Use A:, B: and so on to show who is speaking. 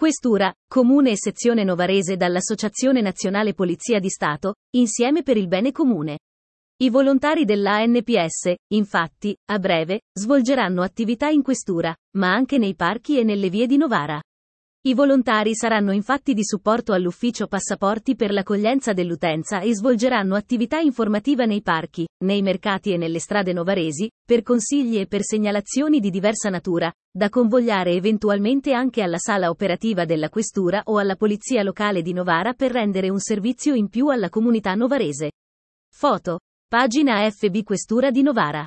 A: Questura, Comune e sezione novarese dall'Associazione Nazionale Polizia di Stato, insieme per il bene comune. I volontari dell'ANPS, infatti, a breve, svolgeranno attività in questura, ma anche nei parchi e nelle vie di Novara. I volontari saranno infatti di supporto all'ufficio passaporti per l'accoglienza dell'utenza e svolgeranno attività informativa nei parchi, nei mercati e nelle strade novaresi, per consigli e per segnalazioni di diversa natura, da convogliare eventualmente anche alla sala operativa della questura o alla polizia locale di Novara per rendere un servizio in più alla comunità novarese. Foto. Pagina FB Questura di Novara.